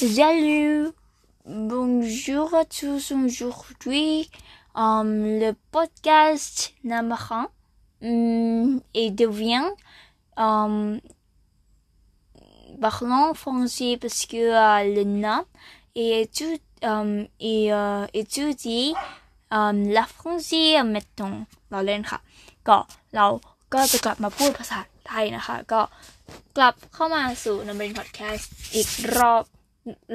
Salut, bonjour à tous aujourd'hui. Euh, le podcast Namaran euh, et devient euh, parlant français parce que euh, le nom et tout euh, et euh, étudie euh, la français mettons เราเล่นค่ะ ก็เราก็จะกลับมาพูดภาษาไทยนะคะ ก็กลับเข้ามาสู่นัมเบรนพอดแคสต์อีกรอบ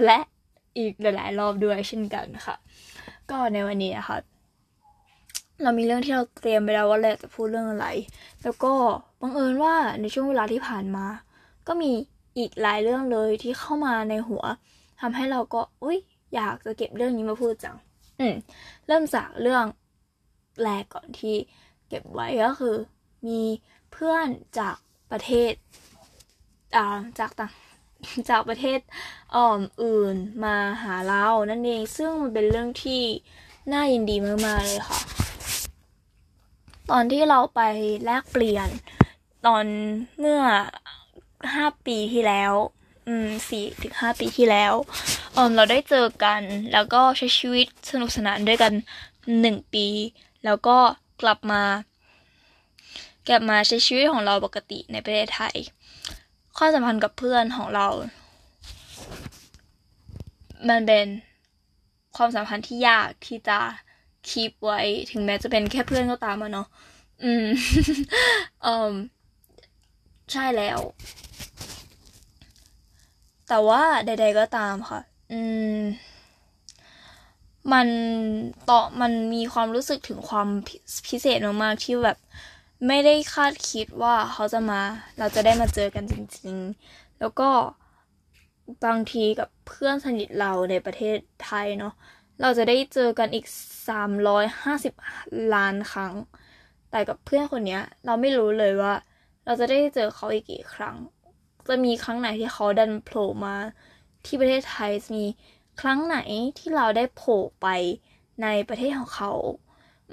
และอีกหลาย ๆ รอบด้วยเช่นกันนะคะก็ในวันนี้นะคะเรามีเรื่องที่เราเตรียมไปแล้วว่าเราจะพูดเรื่องอะไร แล้วก็บังเอิญว่าในช่วงเวลาที่ผ่านมา ก็มีอีกหลายเรื่องเลยที่เข้ามาในหัวทำให้เราก็อุ้ยอยากจะเก็บเรื่องนี้มาพูดจัง อืมเริ่มจากเรื่องแรกก่อนที่เก็บไว้ก็คือ มีเพื่อนจากประเทศอ่าจากต่าง จากประเทศอออื่นมาหาเรานั่นเอง ซึ่งมันเป็นเรื่องที่น่ายินดีมากๆเลยค่ะ ตอนที่เราไปแลกเปลี่ยน ตอนเมื่อห้าปีที่แล้ว อืมสี่ถึงห้าปีที่แล้วเออเราได้เจอกัน แล้วก็ใช้ชีวิตสนุกสนานด้วยกันหนึ่งปี แล้วก็กลับมากลับมาใช้ชีวิตของเราปกติในประเทศไทย ความสัมพันธ์กับเพื่อนของเรา มันเป็นความสัมพันธ์ที่ยากที่จะคีปไว้ ถึงแม้จะเป็นแค่เพื่อนก็ตามอะเนาะ อืมเอ่มใช่แล้ว แต่ว่าใด ๆ ก็ตามค่ะ อืม มันต่อมันมีความรู้สึกถึงความพิพิเศษมากๆที่แบบ ไม่ได้คาดคิดว่าเขาจะมา เราจะได้มาเจอกันจริง ๆ แล้วก็บางทีกับเพื่อนสนิทเราในประเทศไทยเนาะเราจะได้เจอกันอีกสามร้อยห้าสิบล้านครั้ง แต่กับเพื่อนคนเนี้ยเราไม่รู้เลยว่า เราจะได้เจอเขาอีกกี่ครั้ง จะมีครั้งไหนที่เขาดันโผล่มา ที่ประเทศไทยมีครั้งไหนที่เราได้โผล่ไปในประเทศของเขา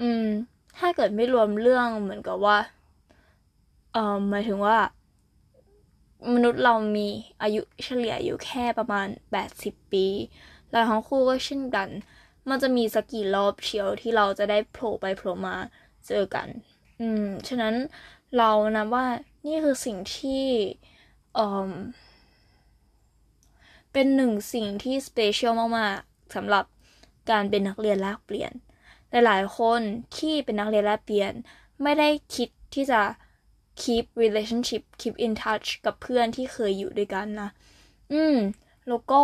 อืม ถ้าเกิดไม่รวมเรื่องเหมือนกับว่าเอ่อหมายถึงว่า มนุษย์เรามีอายุเฉลี่ยอยู่แค่ประมาณ 80 ปี แล้วทั้งคู่ก็เช่นกัน มันจะมีสักกี่รอบเชียวที่เราจะได้โผล่ไปโผล่มาเจอกัน อืม ฉะนั้นเรานะว่านี่คือสิ่งที่เอ่อเป็นหนึ่งสิ่งที่สเปเชียลมาก ๆสำหรับการเป็นนักเรียนแลกเปลี่ยน หลาย ๆ คนที่เป็นนักเรียนแลกเปลี่ยน ไม่ได้คิดที่จะ keep relationship keep in touch กับเพื่อนที่เคยอยู่ด้วยกันนะ อืม แล้วก็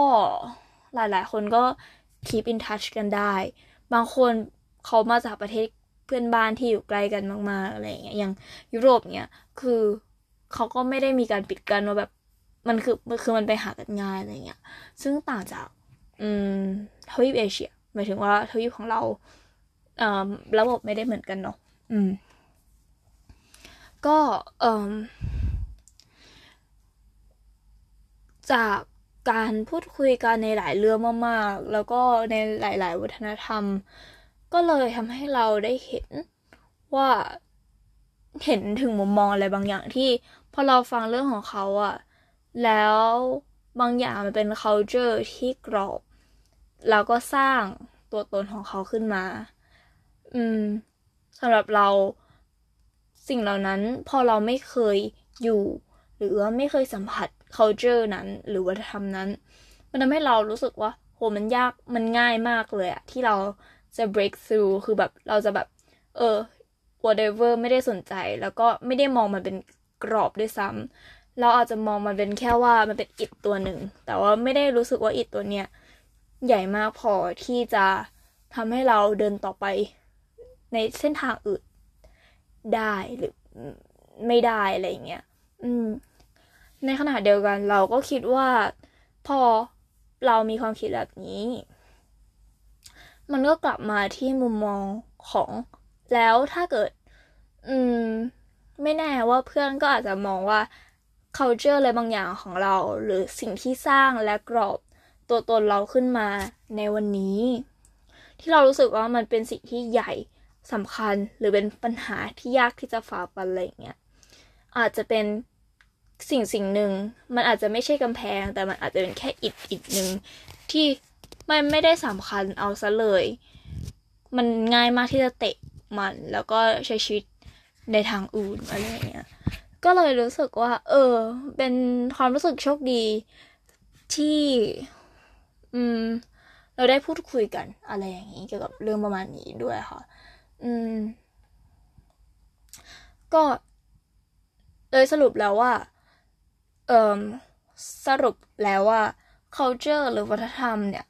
หลาย ๆ คนก็ keep in touch กันได้ บางคนเขามาจากประเทศเพื่อนบ้านที่อยู่ใกล้กันมาก ๆ อะไรอย่างเงี้ย อย่างยุโรปเนี้ย คือเขาก็ไม่ได้มีการปิดกันว่าแบบ มันคือมันคือมันไปหากันง่ายอะไรเงี้ย ซึ่งต่างจาก อืม ทวีปเอเชีย หมายถึงว่าทวีปของเรา ระบบไม่ได้เหมือนกันเนาะอืม ก็เอจากการพูดคุยกันในหลายเรื่องมากๆ แล้วก็ในหลาย ๆ วัฒนธรรม ก็เลยทำให้เราได้เห็นว่าเห็นถึงมุมมองอะไรบางอย่างที่พอเราฟังเรื่องของเขาอะแล้วบางอย่างมันเป็น culture ที่กรอบ แล้วก็สร้างตัวตนของเขาขึ้นมา อืมสำหรับเราสิ่งเหล่านั้นพอเราไม่เคยอยู่ หรือว่าไม่เคยสัมผัส culture นั้น หรือวัฒนธรรมนั้น มันทำให้เรารู้สึกว่าโหมันยากมันง่ายมากเลยอะที่เราจะ break through คือแบบเราจะแบบ เออ whatever ไม่ได้สนใจ แล้วก็ไม่ได้มองมันเป็นกรอบด้วยซ้ำเราอาจจะมองมันเป็นแค่ว่ามันเป็นอิฐตัวหนึ่ง แต่ว่าไม่ได้รู้สึกว่าอิฐตัวเนี้ยใหญ่มากพอที่จะทำให้เราเดินต่อไป ในเส้นทางอื่นได้หรือไม่ได้อะไรเงี้ย อืม ในขณะเดียวกันเราก็คิดว่าพอเรามีความคิดแบบนี้ มันก็กลับมาที่มุมมองของแล้วถ้าเกิด อืม ไม่แน่ว่าเพื่อนก็อาจจะมองว่า culture อะไรบางอย่างของเรา หรือสิ่งที่สร้างและกรอบตัวตนเราขึ้นมาในวันนี้ ที่เรารู้สึกว่ามันเป็นสิ่งที่ใหญ่ สำคัญหรือเป็นปัญหาที่ยากที่จะฝ่าฟันอะไรอย่างเงี้ยอาจจะเป็นสิ่งสิ่งหนึ่งมันอาจจะไม่ใช่กำแพง แต่มันอาจจะเป็นแค่อิฐอิฐหนึ่งที่มันไม่ได้สำคัญเอาซะเลย มันง่ายมากที่จะเตะมัน แล้วก็ใช้ชีวิตในทางอื่นอะไรเงี้ยก็เลยรู้สึกว่า เออ เป็นความรู้สึกโชคดีที่ อืม เราได้พูดคุยกันอะไรอย่างนี้เกี่ยวกับเรื่องประมาณนี้ด้วยค่ะ อืม ก็เลยสรุปแล้วว่า เอ่อสรุปแล้วว่า culture หรือวัฒนธรรมเนี่ย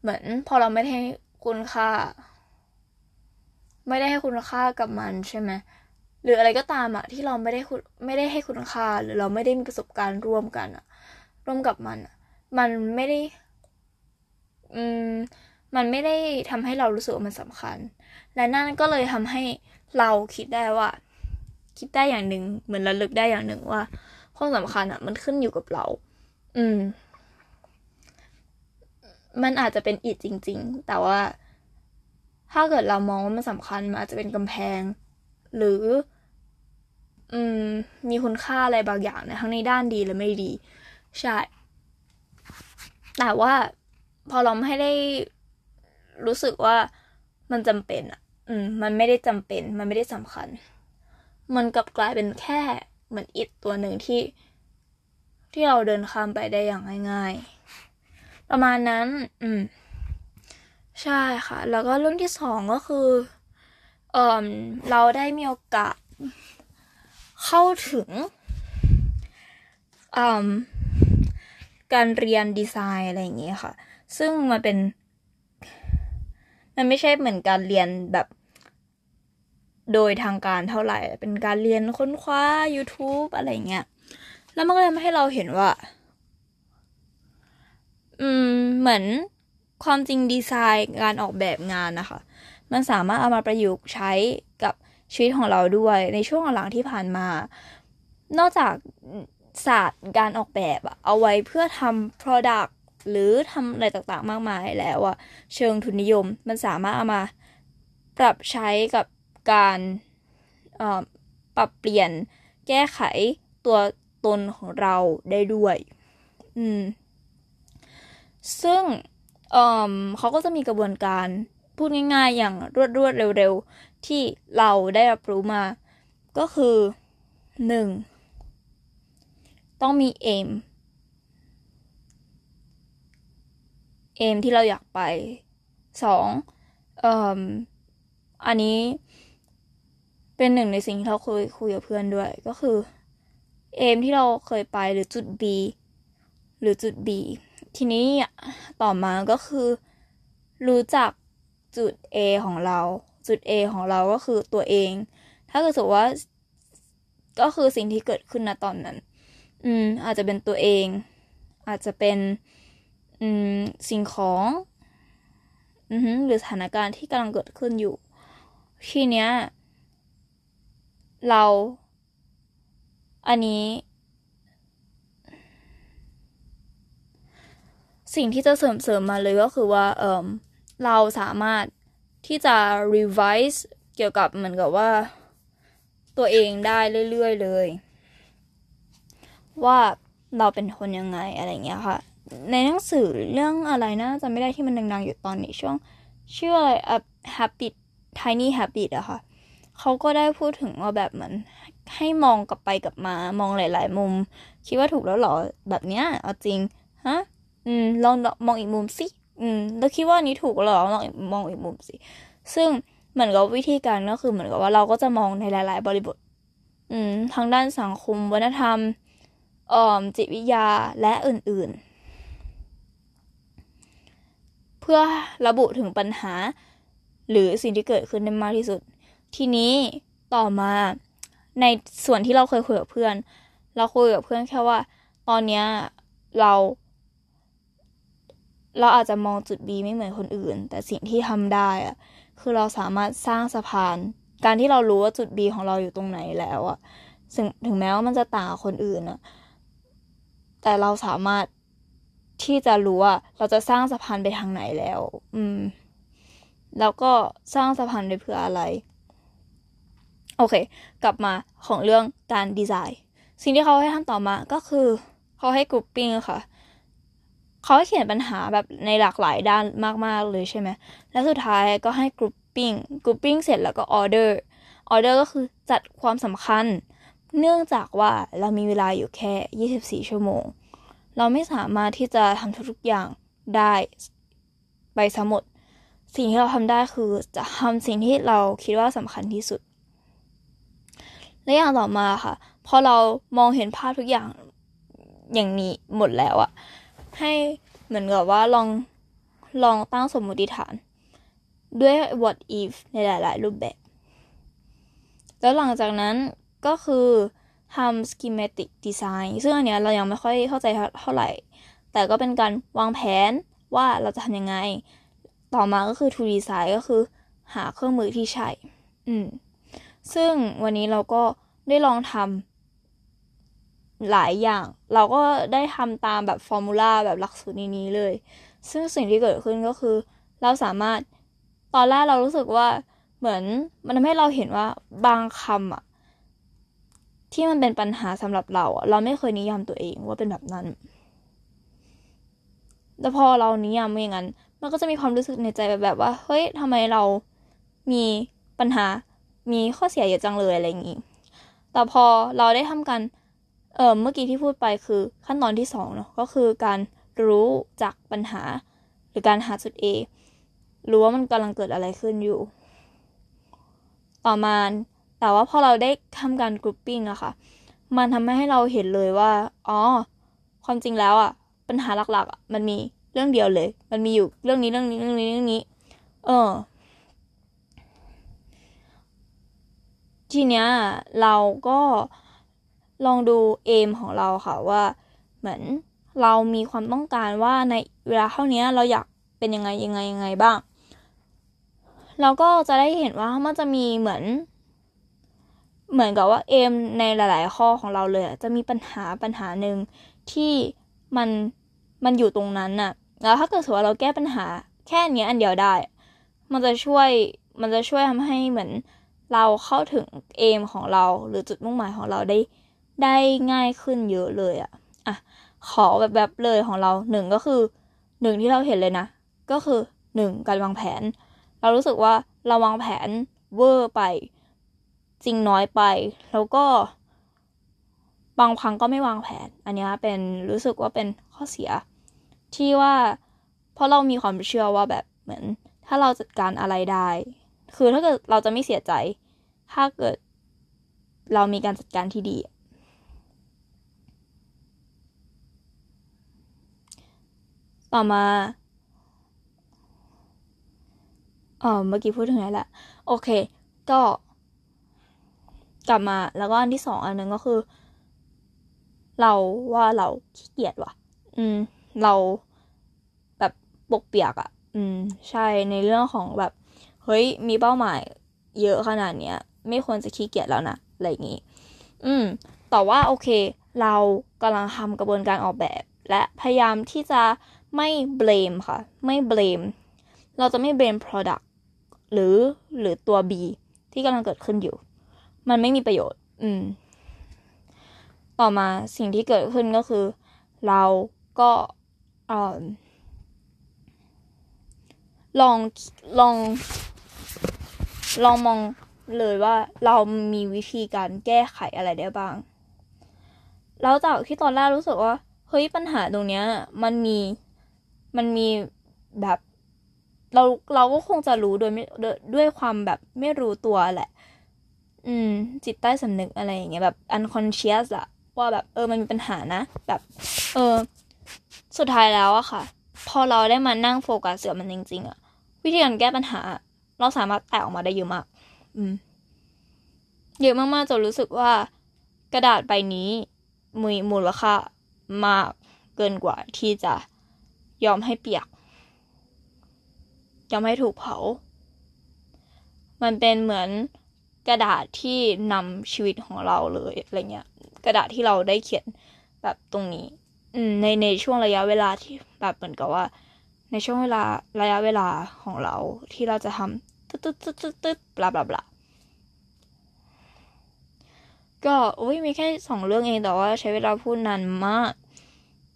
เหมือนพอเราไม่ได้ให้คุณค่า ไม่ได้ให้คุณค่ากับมันใช่ไหมหรืออะไรก็ตามอะที่เราไม่ได้คุณไม่ได้ให้คุณค่า หรือเราไม่ได้มีประสบการณ์ร่วมกันอะร่วมกับมันอะมันไม่ได้ อืม มันไม่ได้ทำให้เรารู้สึกว่ามันสำคัญ และนั่นก็เลยทำให้เราคิดได้ว่า คิดได้อย่างหนึ่งเหมือนระลึกได้อย่างหนึ่งว่าความสำคัญอะมันขึ้นอยู่กับเรา อืม มันอาจจะเป็นอิฐจริง ๆ แต่ว่า ถ้าเกิดเรามองว่ามันสำคัญมันอาจจะเป็นกำแพง หรือ อืม มีคุณค่าอะไรบางอย่างในทั้งในด้านดีและไม่ดี ใช่ แต่ว่าพอเราไม่ได้รู้สึกว่ามันจำเป็นอะ อืม มันไม่ได้จำเป็น มันไม่ได้สำคัญ มันกลับกลายเป็นแค่เหมือนอิดตัวหนึ่งที่ ที่เราเดินข้ามไปได้อย่างง่ายๆ ประมาณนั้น อืม ใช่ค่ะ แล้วก็เรื่องที่สองก็คือ เออเราได้มีโอกาส เข้าถึงการเรียนดีไซน์อะไรอย่างเงี้ยค่ะ ซึ่งมันเป็น มันไม่ใช่เหมือนการเรียนแบบ โดยทางการเท่าไหร่ เป็นการเรียนค้นคว้า YouTube อะไรเงี้ย แล้วมันก็เลยทำให้เราเห็นว่า อืม เหมือนความจริงดีไซน์การออกแบบงานนะคะ มันสามารถเอามาประยุกต์ใช้กับชีวิตของเราด้วย ในช่วงหลังที่ผ่านมา นอกจากศาสตร์การออกแบบอะเอาไว้เพื่อทำ product หรือทำอะไรต่างๆ มากมายแล้วอะเชิงทุนนิยม มันสามารถเอามาปรับใช้กับ การปรับเปลี่ยนแก้ไขตัวตนของเราได้ด้วย อืม ซึ่งเเขาก็จะมีกระบวนการพูดง่าย ๆ อย่างรวดรวดเร็ว ๆ ที่เราได้รับรู้มา ก็คือหนึ่งต้องมีเอมเอมที่เราอยากไปสองอันนี้ เป็นหนึ่งในสิ่งที่เราเคยคุยกับเพื่อนด้วย ก็คือ เอมที่เราเคยไปหรือจุด B หรือจุด B ทีนี้ต่อมาก็คือ รู้จักจุด A ของเรา จุด A ของเราก็คือตัวเอง ถ้าเกิดสมมติว่าก็คือสิ่งที่เกิดขึ้นณตอนนั้น อืม อาจจะเป็นตัวเอง อาจจะเป็น อืม สิ่งของ อือหรือสถานการณ์ที่กำลังเกิดขึ้นอยู่ ทีเนี้ย เรา อันนี้ สิ่งที่จะเสริมเสริมมาเลยก็คือว่าเออเราสามารถที่จะ revise เกี่ยวกับเหมือนกับว่า ตัวเองได้เรื่อยๆเลย ว่าเราเป็นคนยังไงอะไรเงี้ยค่ะ ในหนังสือเรื่องอะไรนะจะไม่ได้ที่มันดังๆอยู่ตอนนี้ช่วงชื่ออะไร a habit tiny habit อะค่ะ เขาก็ได้พูดถึงว่าแบบเหมือนให้มองกลับไปกลับมามองหลาย ๆ มุม คิดว่าถูกแล้วหรอแบบเนี้ยเอาจริงฮะอืมลองมองอีกมุมสิอืมแล้วคิดว่านี้ถูกหรอลองมองอีกมุมสิ ซึ่งเหมือนกับวิธีการก็คือเหมือนกับว่าเราก็จะมองในหลาย ๆ บริบท อืมทางด้านสังคมวัฒนธรรมอ่อมจิตวิทยาและอื่น ๆ เพื่อระบุถึงปัญหา หรือสิ่งที่เกิดขึ้นได้มากที่สุด ทีนี้ต่อมาในส่วนที่เราเคยคุยกับเพื่อน เราคุยกับเพื่อนแค่ว่า ตอนเนี้ยเรา เราอาจจะมองจุด B ไม่เหมือนคนอื่น แต่สิ่งที่ทำได้อะคือเราสามารถสร้างสะพาน การที่เรารู้ว่าจุด B ของเราอยู่ตรงไหนแล้วอะถึงถึงแม้ว่ามันจะต่างคนอื่นอะแต่เราสามารถที่จะรู้ว่าเราจะสร้างสะพานไปทางไหนแล้ว อืม แล้วก็สร้างสะพานไปเพื่ออะไร โอเค กลับมาของเรื่องการดีไซน์ สิ่งที่เขาให้ทำต่อมาก็คือ เขาให้กรุ๊ปปิ้งค่ะ เขาให้เขียนปัญหาแบบในหลากหลายด้านมากๆเลยใช่ไหม แล้วสุดท้ายก็ให้ grouping grouping เสร็จแล้วก็ order order ก็คือจัดความสำคัญ เนื่องจากว่าเรามีเวลาอยู่แค่ 24 ชั่วโมง เราไม่สามารถที่จะทำทุกๆอย่างได้ไปหมดสิ่งที่เราทำได้คือจะทำสิ่งที่เราคิดว่าสำคัญที่สุด และอย่างต่อมาค่ะ พอเรามองเห็นภาพทุกอย่างอย่างนี้หมดแล้วอะให้เหมือนกับว่าลองลองตั้งสมมติฐาน ด้วย what if ในหลาย ๆ รูปแบบ แล้วหลังจากนั้นก็คือทำ schematic design ซึ่งอันเนี้ยเรายังไม่ค่อยเข้าใจเท่าไหร่ แต่ก็เป็นการวางแผนว่าเราจะทำยังไง ต่อมาก็คือ to design ก็คือหาเครื่องมือที่ใช่อืม ซึ่งวันนี้เราก็ได้ลองทำหลายอย่าง เราก็ได้ทำตามแบบฟอร์มูลาแบบหลักสูตรนี้เลย ซึ่งสิ่งที่เกิดขึ้นก็คือ เราสามารถตอนแรกเรารู้สึกว่าเหมือนมันทำให้เราเห็นว่าบางคำอะที่มันเป็นปัญหาสำหรับเราอะเราไม่เคยนิยามตัวเองว่าเป็นแบบนั้นแล้วพอเรานิยามอย่างนั้น มันก็จะมีความรู้สึกในใจแบบแบบว่า เฮ้ยทำไมเรามีปัญหา มีข้อเสียเยอะจังเลยอะไรอย่างนี้ แต่พอเราได้ทำกันเออเมื่อกี้ที่พูดไปคือขั้นตอนที่สองเนาะก็คือการรู้จักปัญหา หรือการหาจุด A รู้ว่ามันกำลังเกิดอะไรขึ้นอยู่ ต่อมาแต่ว่าพอเราได้ทำการกรุ๊ปปิ้งอะค่ะ มันทำให้เราเห็นเลยว่า อ๋อ ความจริงแล้วอะปัญหาหลักๆ มันมีเรื่องเดียวเลย มันมีอยู่เรื่องนี้เรื่องนี้เรื่องนี้เรื่องนี้ เออ ทีเนี้ยเราก็ลองดูเอมของเราค่ะว่าเหมือนเรามีความต้องการว่าในเวลาเท่านี้เราอยากเป็นยังไงยังไงยังไงบ้าง เราก็จะได้เห็นว่ามันจะมีเหมือน เหมือนกับว่าเอมในหลาย ๆ ข้อของเราเลยจะมีปัญหาปัญหาหนึ่งที่มันมันอยู่ตรงนั้นน่ะ แล้วถ้าเกิดสมมติว่าเราแก้ปัญหาแค่นี้อันเดียวได้ มันจะช่วยมันจะช่วยทำให้เหมือน เราเข้าถึงเอมของเราหรือจุดมุ่งหมายของเราได้ได้ง่ายขึ้นเยอะเลยอะอะขอแบบแบบเลยของเราหนึ่งก็คือหนึ่งที่เราเห็นเลยนะ ก็คือหนึ่งการวางแผน เรารู้สึกว่าเราวางแผนเวอร์ไปจริงน้อยไป แล้วก็บางครั้งก็ไม่วางแผน อันนี้เป็นรู้สึกว่าเป็นข้อเสีย ที่ว่าเพราะเรามีความเชื่อว่าแบบเหมือน ถ้าเราจัดการอะไรได้ คือถ้าเกิดเราจะไม่เสียใจ ถ้าเกิดเรามีการจัดการที่ดี ต่อมาเออเมื่อกี้พูดถึงไหนละ โอเค ก็ กลับมาแล้วก็อันที่สองอันหนึ่งก็คือ เราว่าเราขี้เกียจว่ะ อืม เราแบบปกเปียกอะ่ะ อืม ใช่ในเรื่องของแบบ เฮ้ยมีเป้าหมายเยอะขนาดเนี้ย ไม่ควรจะขี้เกียจแล้วนะอะไรอย่างงี้ อืมแต่ว่าโอเค เรากำลังทำกระบวนการออกแบบ และพยายามที่จะไม่เบลมค่ะ ไม่เบลมเราจะไม่เบลม product หรือหรือตัว B ที่กำลังเกิดขึ้นอยู่ มันไม่มีประโยชน์ อืม ต่อมาสิ่งที่เกิดขึ้นก็คือ เราก็ลองลอง ลองมองเลยว่าเรามีวิธีการแก้ไขอะไรได้บ้าง แล้วจากที่ตอนแรกรู้สึกว่า เฮ้ยปัญหาตรงเนี้ย มันมีมันมีแบบ เราเราก็คงจะรู้โดยไม่ด้วยความแบบไม่รู้ตัวแหละ อืม จิตใต้สำนึกอะไรอย่างเงี้ยแบบ unconscious อะว่าแบบเออมันมีปัญหานะ แบบ เออ สุดท้ายแล้วอะค่ะ พอเราได้มานั่งโฟกัสกับมันจริง ๆอะวิธีการแก้ปัญหา เราสามารถแตกออกมาได้เยอะมาก อืม เยอะมากๆจนรู้สึกว่า กระดาษใบนี้มีมูลค่ามากเกินกว่าที่จะยอมให้เปียก ยอมให้ถูกเผา มันเป็นเหมือนกระดาษที่นำชีวิตของเราเลยอะไรเงี้ย กระดาษที่เราได้เขียนแบบตรงนี้ อืมในในช่วงระยะเวลาที่แบบเหมือนกับว่า ในช่วงเวลาระยะเวลาของเราที่เราจะทำ ตึ๊ดตึ๊ดตึ๊ดตึ๊ดตึ๊ดบลาบลาบลาก็โอ้ยมีแค่สองเรื่องเองแต่ว่าใช้เวลาพูดนานมาก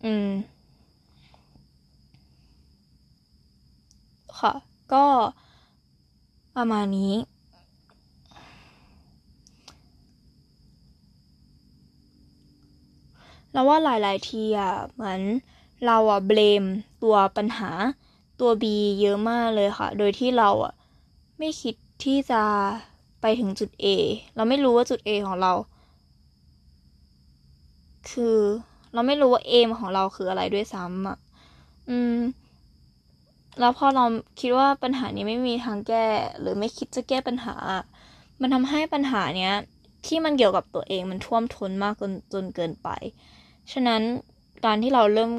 อืม ค่ะ ก็ประมาณนี้แล้วว่าหลาย ๆ ทีอะ เหมือนเราอะเบลมตัวปัญหาตัว B เยอะมากเลยค่ะ โดยที่เราอะ ไม่คิดที่จะไปถึงจุด A เราไม่รู้ว่าจุด A ของเรา คือเราไม่รู้ว่า aim ของเราคืออะไรด้วยซ้ำอะ อืม แล้วพอเราคิดว่าปัญหานี้ไม่มีทางแก้ หรือไม่คิดจะแก้ปัญหา มันทำให้ปัญหาเนี้ย ที่มันเกี่ยวกับตัวเองมันท่วมท้นมากจนจนเกินไป ฉะนั้นการที่เราเริ่ม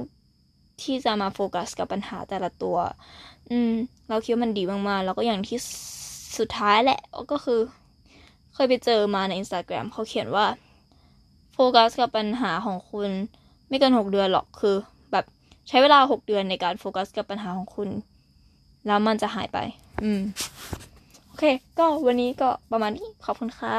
ที่จะมาโฟกัสกับปัญหาแต่ละตัว อืม เราคิดว่ามันดีมากๆ แล้วก็อย่างที่สุดท้ายแหละก็คือ เคยไปเจอมาใน Instagram เขาเขียนว่า โฟกัสกับปัญหาของคุณ ไม่เกินหกเดือนหรอกคือ แบบใช้เวลาหกเดือนในการโฟกัสกับปัญหาของคุณ แล้วมันจะหายไป อืม โอเค ก็วันนี้ก็ประมาณนี้ขอบคุณค่ะ